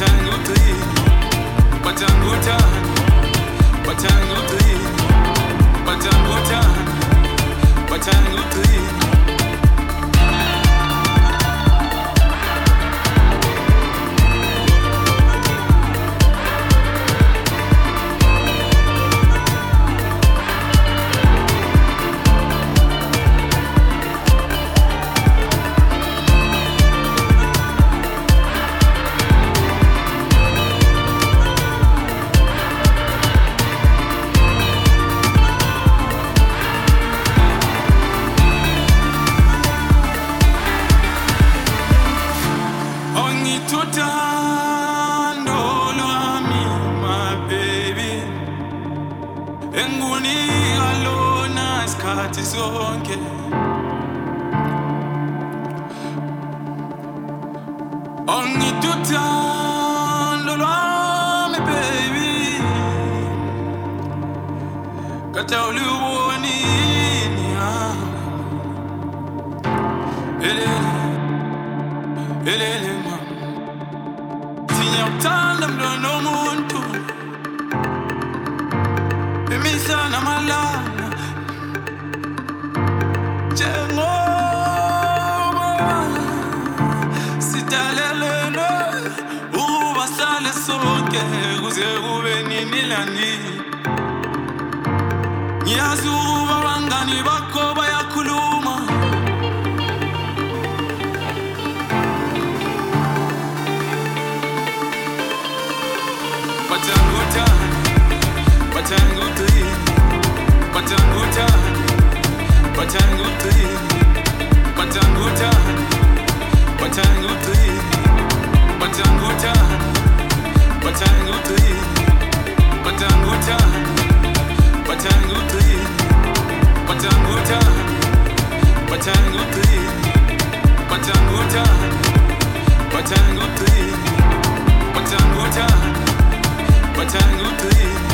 batanguthi batangutha batanguthi batanguthi batanguthi Patanguta, Patanguta, Patanguta, Patanguta, Patanguta, Patanguta, Patanguta, Patanguta, Patanguta, Patanguta, Patanguta, Patanguta, Patanguta, Patanguta, Patanguta. What time you play?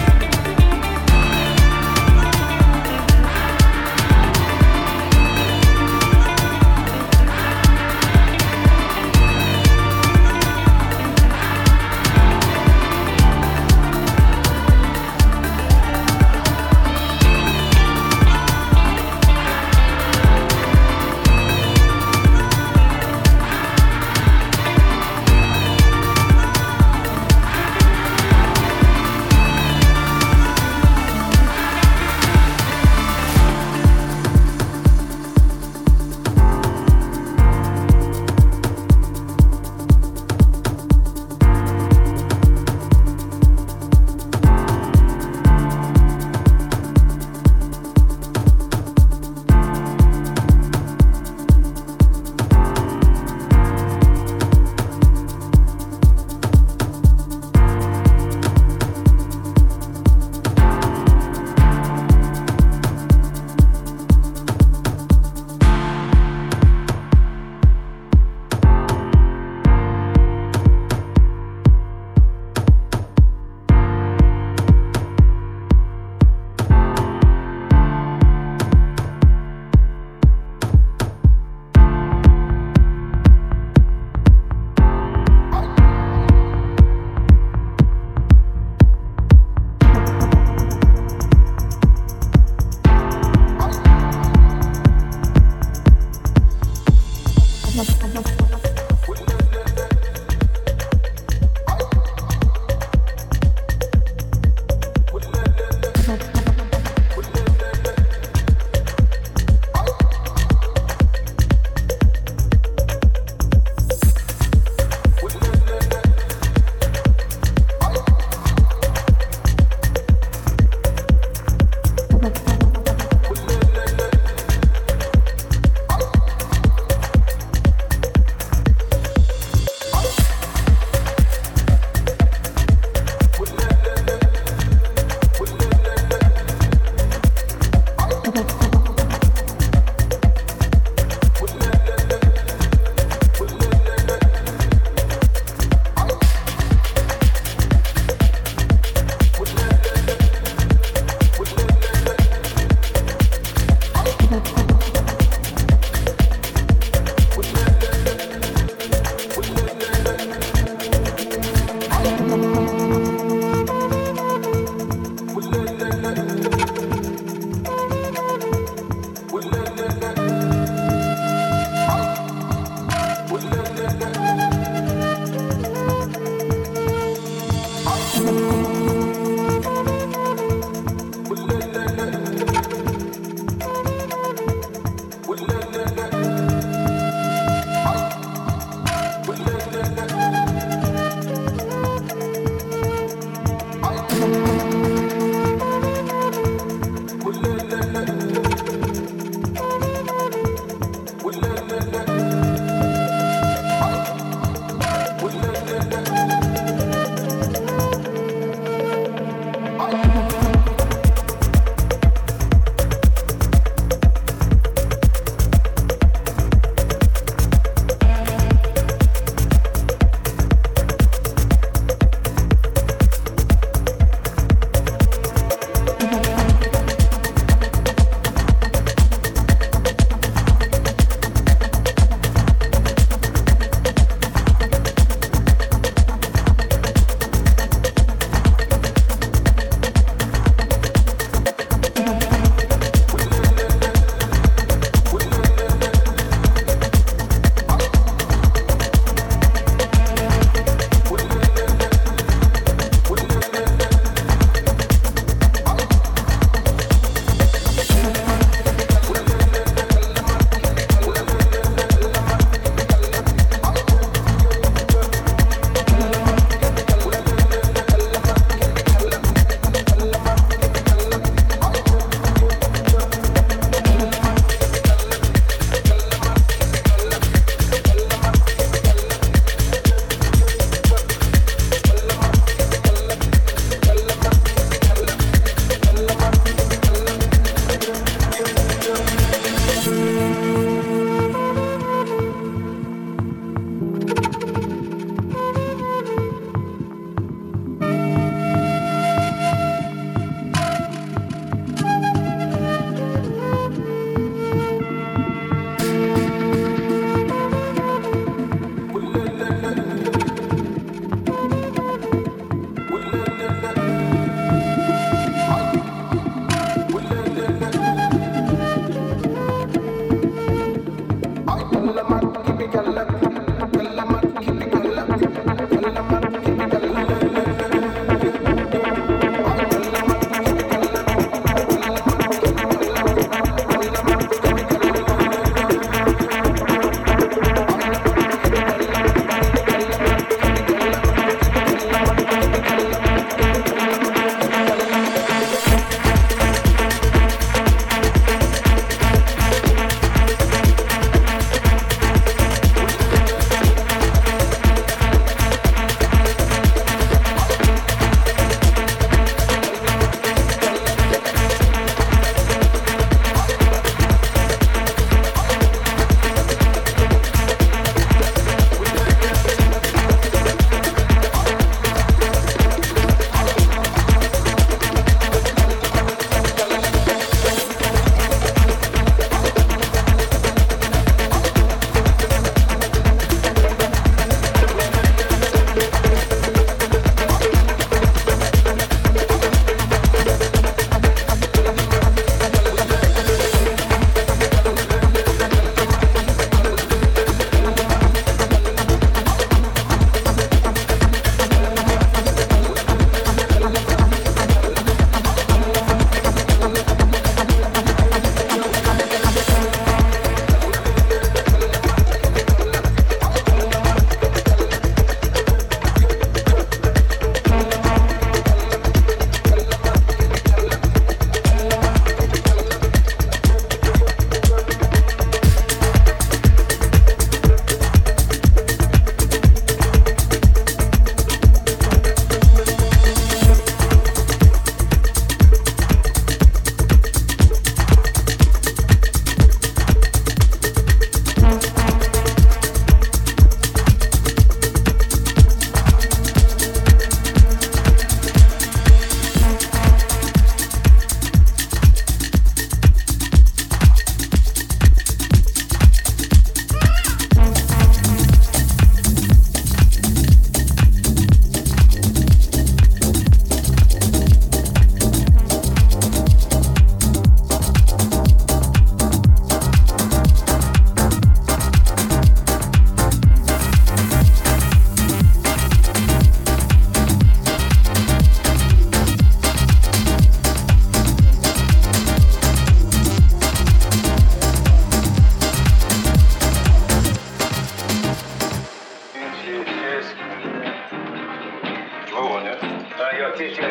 Oh.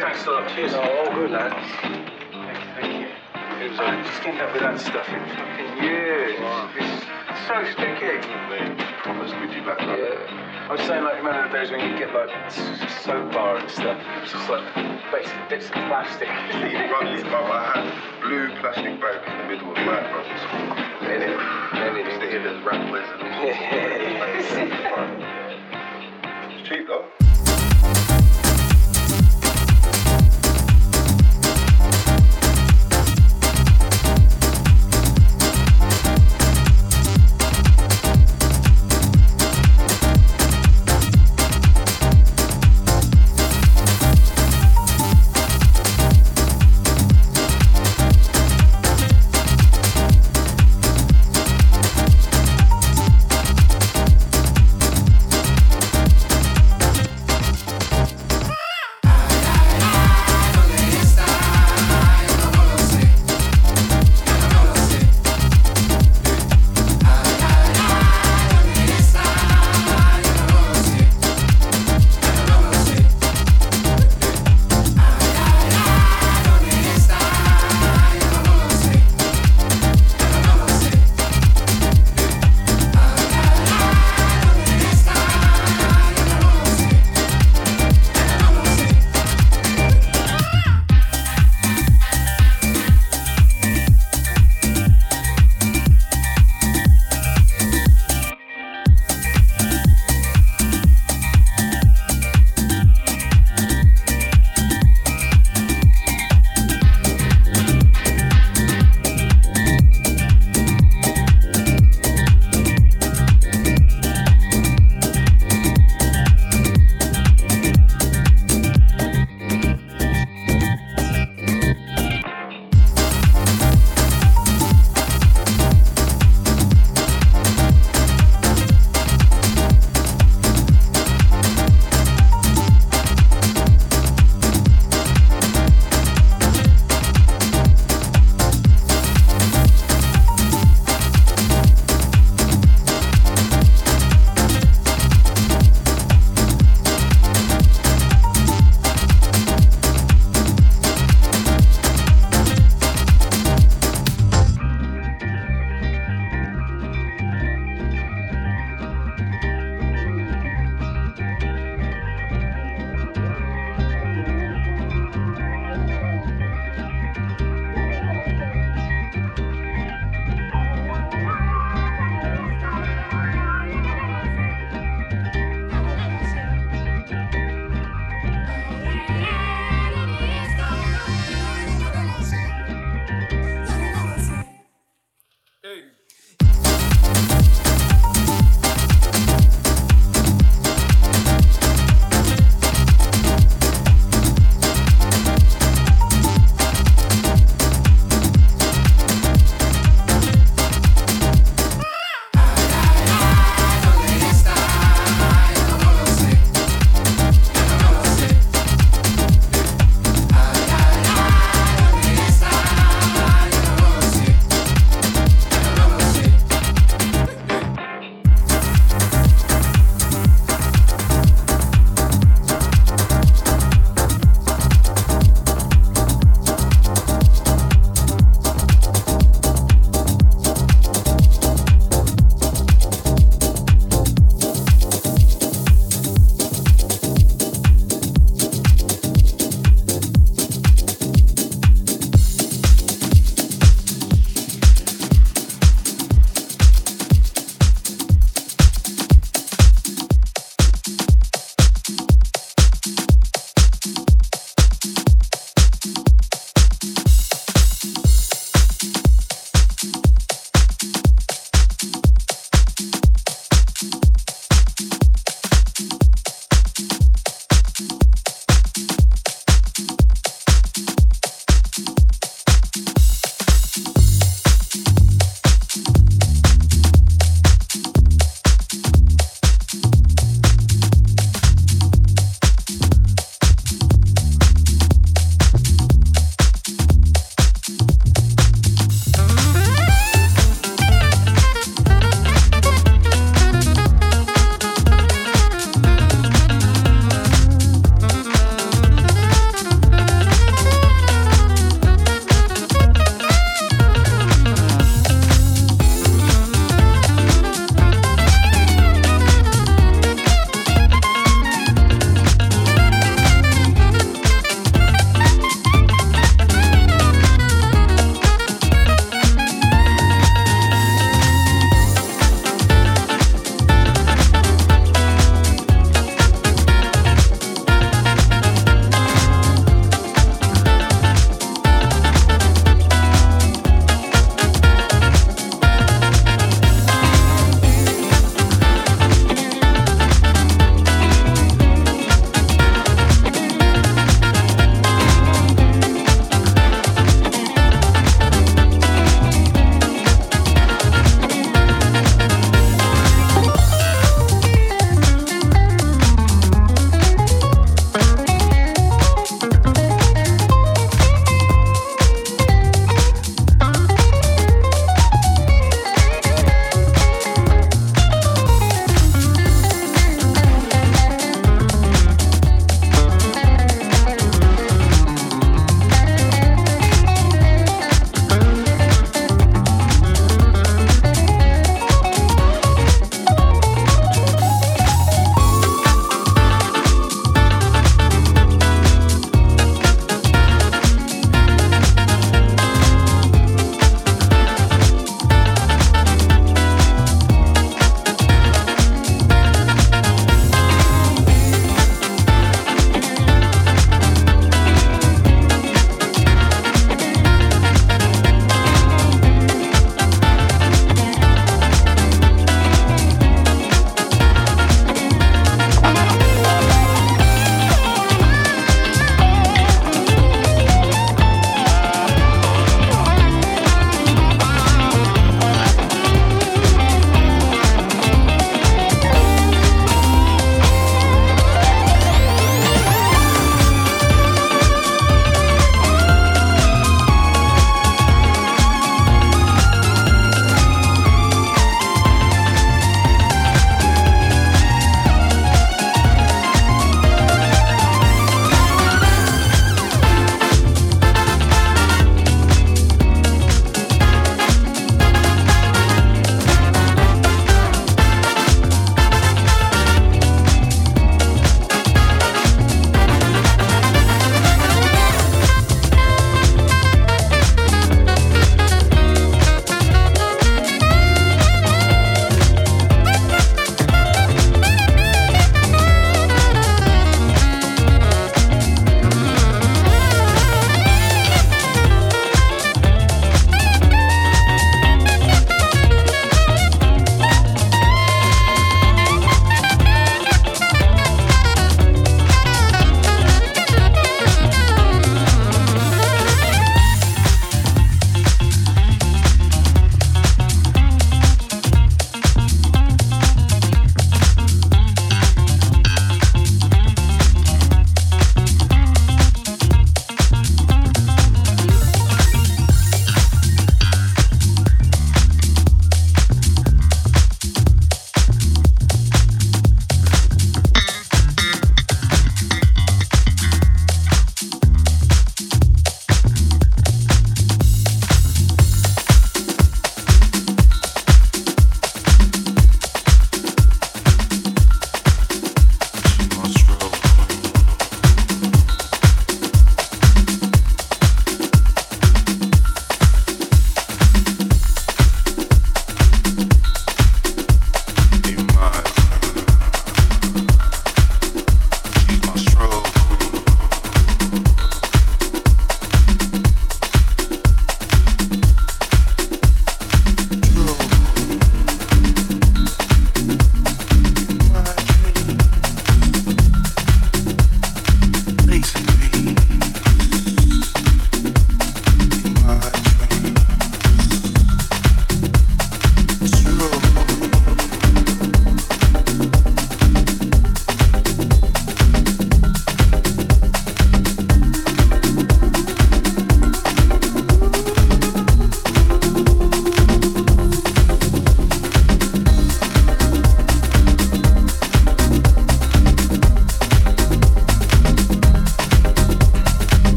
Thanks a lot. Cheers. Oh, all good, lads. Thank you, thank you. Who's I uh, just end up with that stuff in fucking years. Wow. It's so sticky. They promised we'd be back yeah. I was saying, like, remember the days when you get, like, soap bar and stuff? It's just, like, basically bits of plastic. Ronnie's bubble, I had blue plastic bag in the middle of my brother's school. Anything. Anything. Sticking the wrappers and... Yeah. It's cheap, though.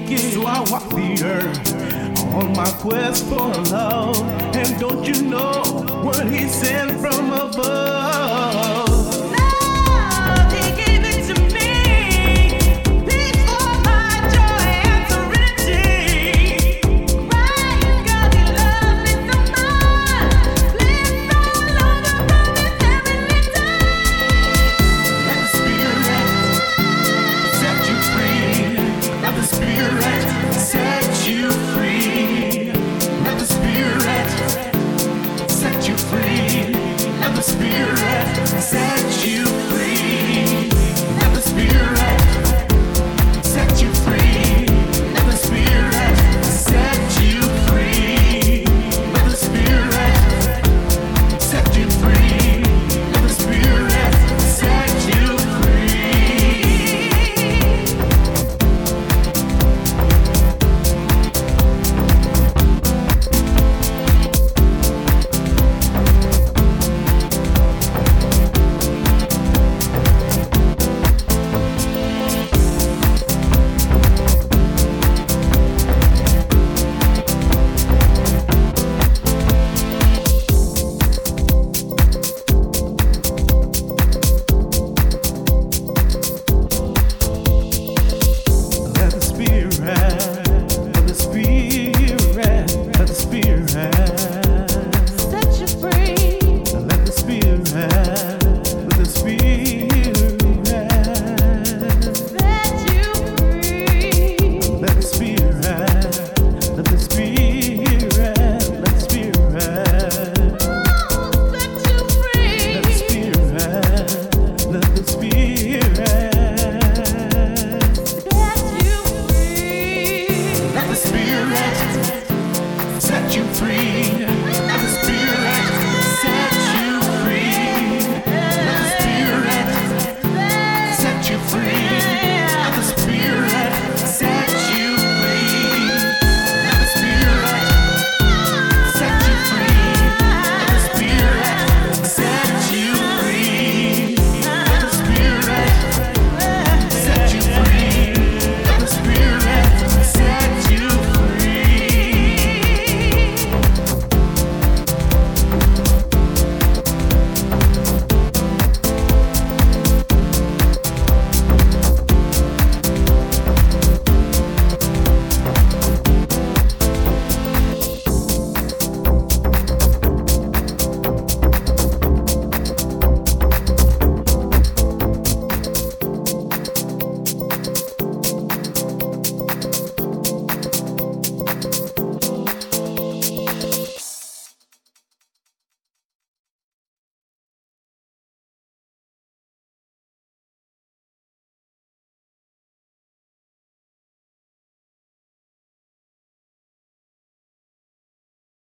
naked while I walk the earth on my quest for love. And don't you know what he sent from above?